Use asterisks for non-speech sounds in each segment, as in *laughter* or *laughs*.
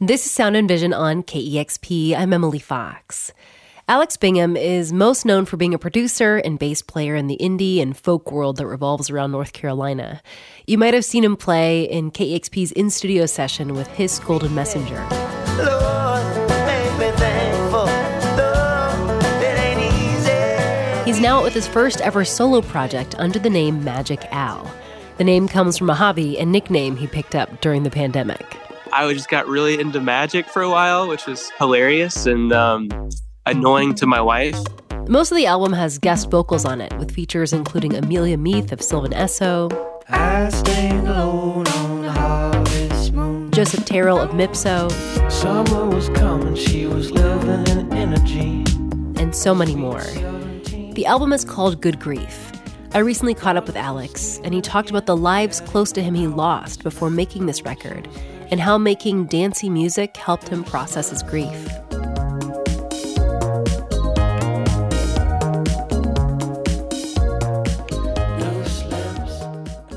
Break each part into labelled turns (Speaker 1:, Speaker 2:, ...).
Speaker 1: This is Sound and Vision on KEXP. I'm Emily Fox. Alex Bingham is most known for being a producer and bass player in the indie and folk world that revolves around North Carolina. You might have seen him play in KEXP's in studio session with Hiss Golden Messenger. Lord, He's now out with his first ever solo project under the name Magic Al. The name comes from a hobby and nickname he picked up during the pandemic.
Speaker 2: I just got really into magic for a while, which was hilarious and um, annoying to my wife.
Speaker 1: Most of the album has guest vocals on it, with features including Amelia Meath of Sylvan Esso, Joseph Terrell of Mipso, Summer was coming, she was living in energy, and so many more. The album is called Good Grief. I recently caught up with Alex, and he talked about the lives close to him he lost before making this record and how making dancey music helped him process his grief.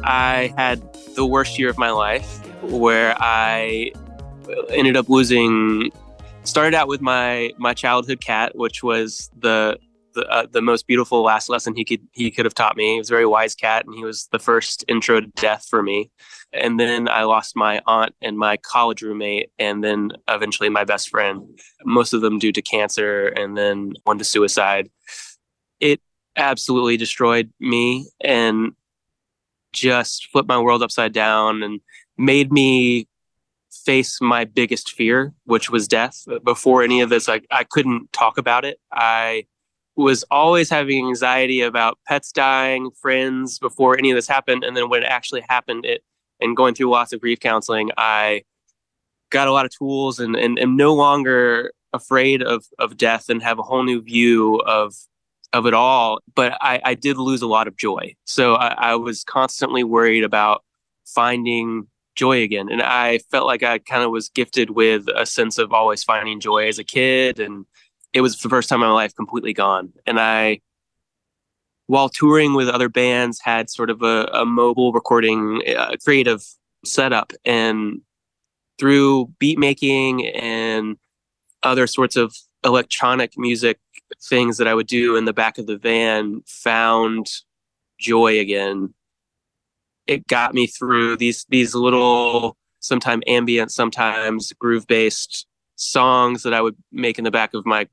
Speaker 2: I had the worst year of my life where I ended up losing started out with my my childhood cat which was the the, uh, the most beautiful last lesson he could he could have taught me. He was a very wise cat, and he was the first intro to death for me. And then I lost my aunt and my college roommate, and then eventually my best friend. Most of them due to cancer, and then one to suicide. It absolutely destroyed me and just flipped my world upside down and made me face my biggest fear, which was death. Before any of this, I, I couldn't talk about it. I was always having anxiety about pets dying, friends before any of this happened. And then when it actually happened, it and going through lots of grief counseling, I got a lot of tools and, and am no longer afraid of, of death and have a whole new view of of it all. But I, I did lose a lot of joy. So I, I was constantly worried about finding joy again. And I felt like I kind of was gifted with a sense of always finding joy as a kid and it was the first time in my life completely gone. And I, while touring with other bands, had sort of a, a mobile recording, uh, creative setup. And through beat making and other sorts of electronic music things that I would do in the back of the van, found joy again. It got me through these these little sometimes ambient, sometimes groove based songs that I would make in the back of my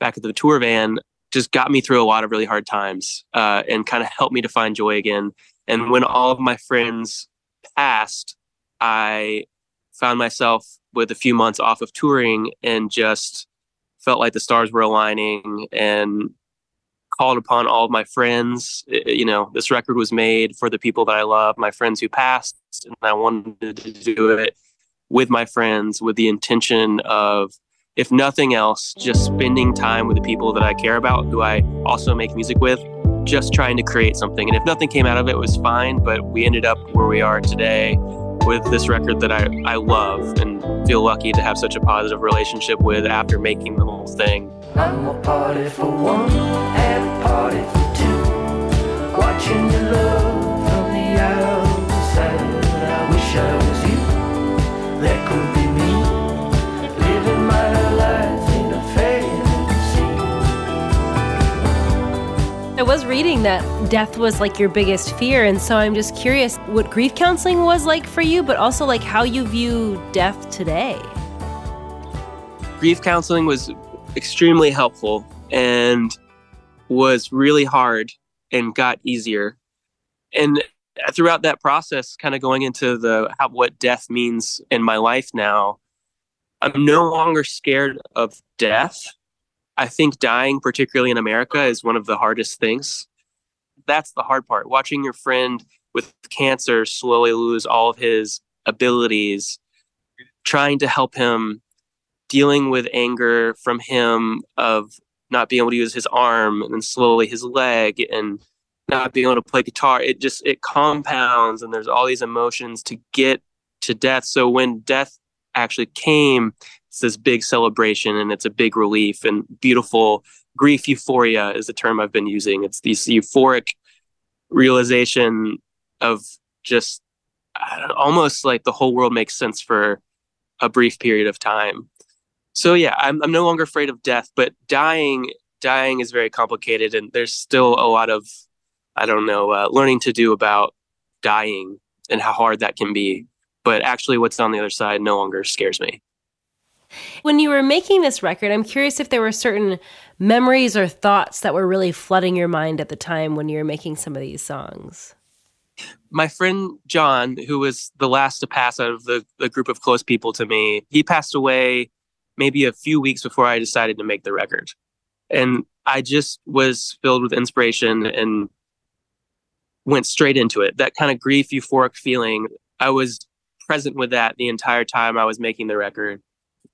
Speaker 2: back at the tour van just got me through a lot of really hard times uh, and kind of helped me to find joy again. And when all of my friends passed, I found myself with a few months off of touring and just felt like the stars were aligning and called upon all of my friends. You know, this record was made for the people that I love, my friends who passed, and I wanted to do it with my friends with the intention of if nothing else, just spending time with the people that I care about, who I also make music with, just trying to create something. And if nothing came out of it, it was fine. But we ended up where we are today with this record that I, I love and feel lucky to have such a positive relationship with after making the whole thing.
Speaker 1: Reading that death was like your biggest fear. And so I'm just curious what grief counseling was like for you, but also like how you view death today.
Speaker 2: Grief counseling was extremely helpful and was really hard and got easier. And throughout that process, kind of going into the how, what death means in my life now, I'm no longer scared of death I think dying, particularly in America, is one of the hardest things. That's the hard part. Watching your friend with cancer slowly lose all of his abilities, trying to help him, dealing with anger from him of not being able to use his arm and then slowly his leg and not being able to play guitar. It just it compounds and there's all these emotions to get to death. So when death actually came, it's this big celebration and it's a big relief and beautiful grief euphoria is the term I've been using. It's this euphoric realization of just know, almost like the whole world makes sense for a brief period of time. So yeah, I'm I'm no longer afraid of death, but dying dying is very complicated, and there's still a lot of I don't know uh, learning to do about dying and how hard that can be. But actually, what's on the other side no longer scares me.
Speaker 1: When you were making this record, I'm curious if there were certain memories or thoughts that were really flooding your mind at the time when you were making some of these songs.
Speaker 2: My friend John, who was the last to pass out of the, the group of close people to me, he passed away maybe a few weeks before I decided to make the record. And I just was filled with inspiration and went straight into it. That kind of grief, euphoric feeling, I was present with that the entire time I was making the record.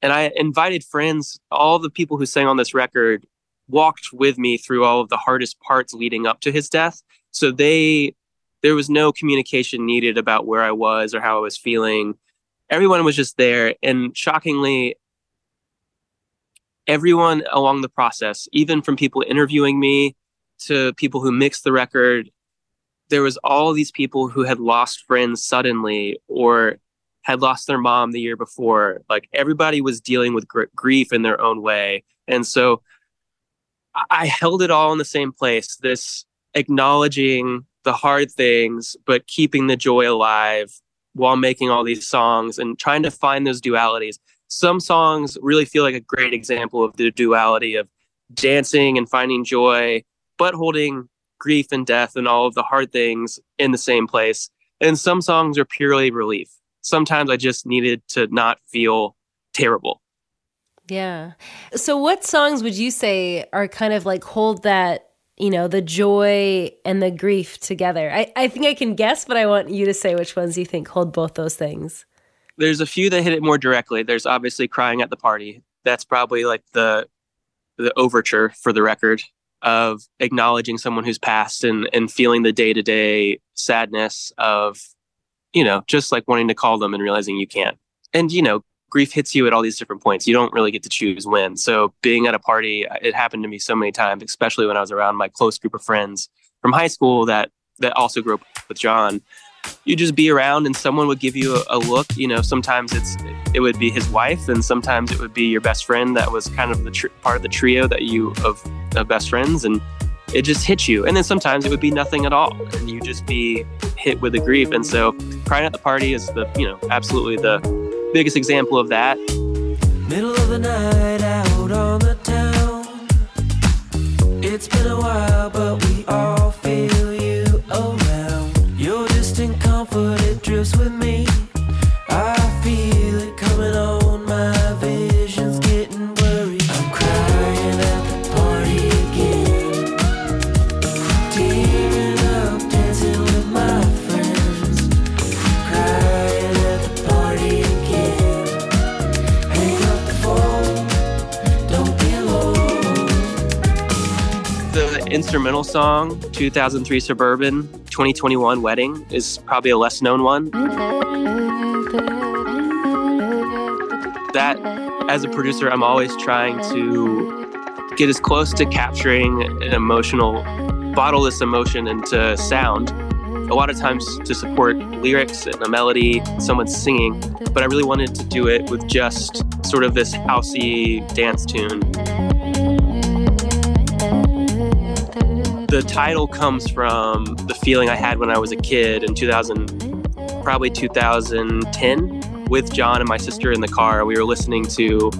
Speaker 2: And I invited friends, all the people who sang on this record walked with me through all of the hardest parts leading up to his death. So they there was no communication needed about where I was or how I was feeling. Everyone was just there and shockingly everyone along the process, even from people interviewing me to people who mixed the record, there was all these people who had lost friends suddenly or had lost their mom the year before. Like everybody was dealing with gr- grief in their own way. And so I held it all in the same place this acknowledging the hard things, but keeping the joy alive while making all these songs and trying to find those dualities. Some songs really feel like a great example of the duality of dancing and finding joy, but holding grief and death and all of the hard things in the same place. And some songs are purely relief. Sometimes I just needed to not feel terrible.
Speaker 1: Yeah. So, what songs would you say are kind of like hold that, you know, the joy and the grief together? I, I think I can guess, but I want you to say which ones you think hold both those things.
Speaker 2: There's a few that hit it more directly. There's obviously Crying at the Party. That's probably like the the overture for the record of acknowledging someone who's passed and and feeling the day-to-day sadness of you know just like wanting to call them and realizing you can't and you know grief hits you at all these different points. You don't really get to choose when. So being at a party, uh, it happened to me so many times, especially when I was around my close group of friends from high school that that also grew up with John. You just be around and someone would give you a, a look. You know, sometimes it's it would be his wife, and sometimes it would be your best friend that was kind of the tr- part of the trio that you of, of best friends, and it just hits you. And then sometimes it would be nothing at all, and you just be hit with the grief. And so, crying at the party is the you know absolutely the biggest example of that. Middle of the night out on the town. It's been a while, but we all feel you around. Your distant comfort, it drifts with me. Instrumental song, 2003 Suburban, 2021 Wedding, is probably a less known one. That, as a producer, I'm always trying to get as close to capturing an emotional, bottle this emotion into sound. A lot of times to support lyrics and a melody, someone singing, but I really wanted to do it with just sort of this housey dance tune. The title comes from the feeling I had when I was a kid in 2000, probably 2010, with John and my sister in the car. We were listening to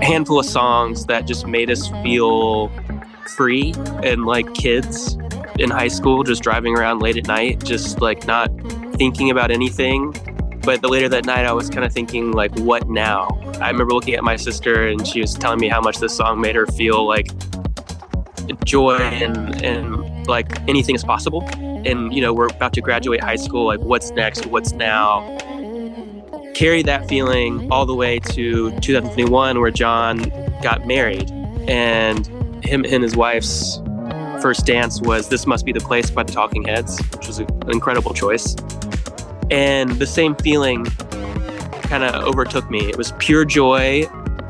Speaker 2: a handful of songs that just made us feel free and like kids in high school, just driving around late at night, just like not thinking about anything. But the later that night, I was kind of thinking, like, what now? I remember looking at my sister and she was telling me how much this song made her feel like joy and and like anything is possible. And you know, we're about to graduate high school. Like, what's next? What's now? Carry that feeling all the way to 2021, where John got married, and him and his wife's first dance was "This Must Be the Place" by the Talking Heads, which was an incredible choice. And the same feeling kind of overtook me. It was pure joy.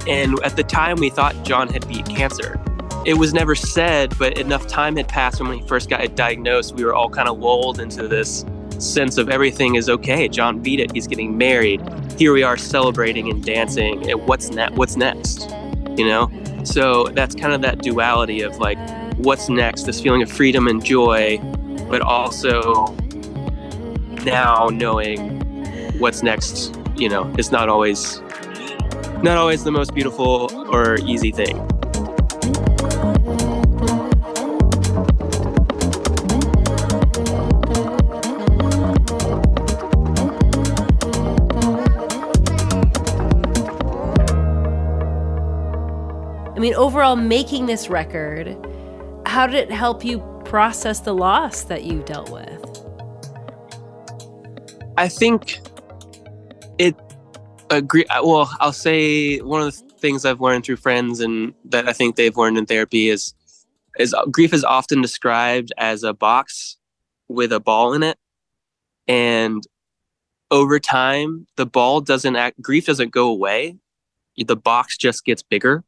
Speaker 2: And at the time, we thought John had beat cancer it was never said, but enough time had passed when he first got diagnosed. We were all kind of lulled into this sense of everything is okay. John beat it. He's getting married. Here we are celebrating and dancing. And what's next? What's next? You know. So that's kind of that duality of like, what's next? This feeling of freedom and joy, but also now knowing what's next. You know, it's not always not always the most beautiful or easy thing.
Speaker 1: Mean, overall, making this record, how did it help you process the loss that you dealt with?
Speaker 2: I think it agree. Uh, well, I'll say one of the things I've learned through friends and that I think they've learned in therapy is is uh, grief is often described as a box with a ball in it, and over time, the ball doesn't act. Grief doesn't go away. The box just gets bigger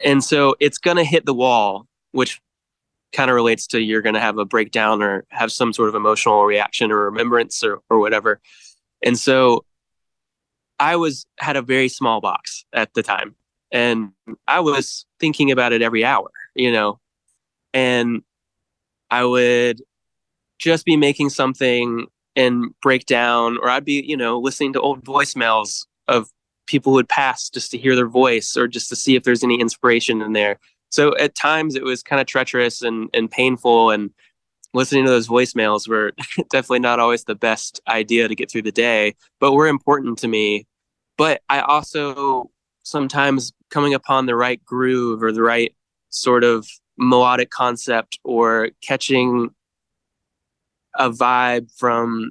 Speaker 2: and so it's going to hit the wall, which kind of relates to you're going to have a breakdown or have some sort of emotional reaction or remembrance or, or whatever. And so I was had a very small box at the time and I was thinking about it every hour, you know, and I would just be making something and break down, or I'd be, you know, listening to old voicemails of people would pass just to hear their voice or just to see if there's any inspiration in there. So at times it was kind of treacherous and, and painful and listening to those voicemails were *laughs* definitely not always the best idea to get through the day, but were important to me. But I also sometimes coming upon the right groove or the right sort of melodic concept or catching a vibe from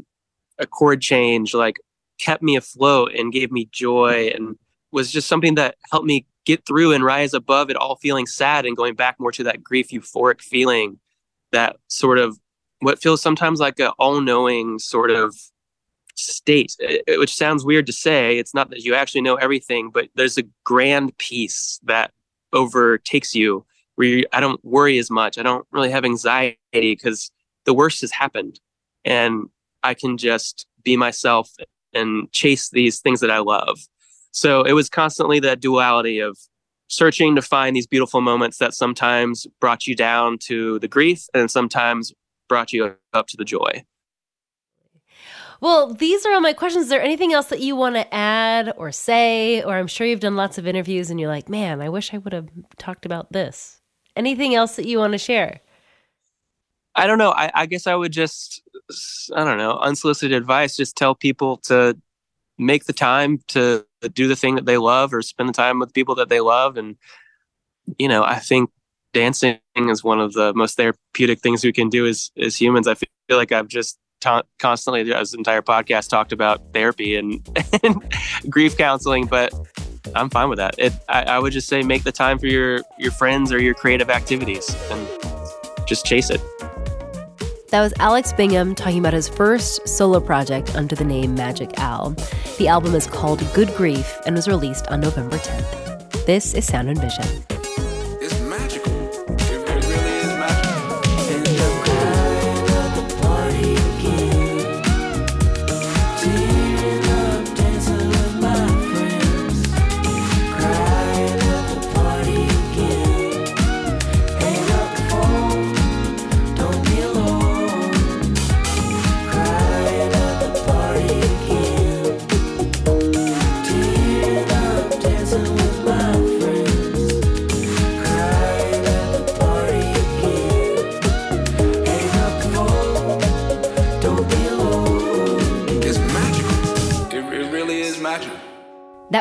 Speaker 2: a chord change like kept me afloat and gave me joy and was just something that helped me get through and rise above it all feeling sad and going back more to that grief euphoric feeling that sort of what feels sometimes like an all-knowing sort of state eh, eh, which sounds weird to say. It's not that you actually know everything but there's a grand peace that overtakes you where you, i don't worry as much. I don't really have anxiety because the worst has happened and i can just be myself and chase these things that I love. So it was constantly that duality of searching to find these beautiful moments that sometimes brought you down to the grief and sometimes brought you up to the joy.
Speaker 1: Well, these are all my questions. Is there anything else that you want to add or say? Or I'm sure you've done lots of interviews and you're like, man, I wish I would have talked about this. Anything else that you want to share?
Speaker 2: I don't know. I, I guess I would just, I don't know, unsolicited advice. Just tell people to make the time to do the thing that they love or spend the time with people that they love. And, you know, I think dancing is one of the most therapeutic things we can do as, as humans. I feel like I've just ta- constantly, as entire podcast, talked about therapy and, *laughs* and grief counseling, but I'm fine with that. It, I, I would just say make the time for your, your friends or your creative activities and just chase it.
Speaker 1: That was Alex Bingham talking about his first solo project under the name Magic Al. The album is called Good Grief and was released on November 10th. This is Sound and Vision.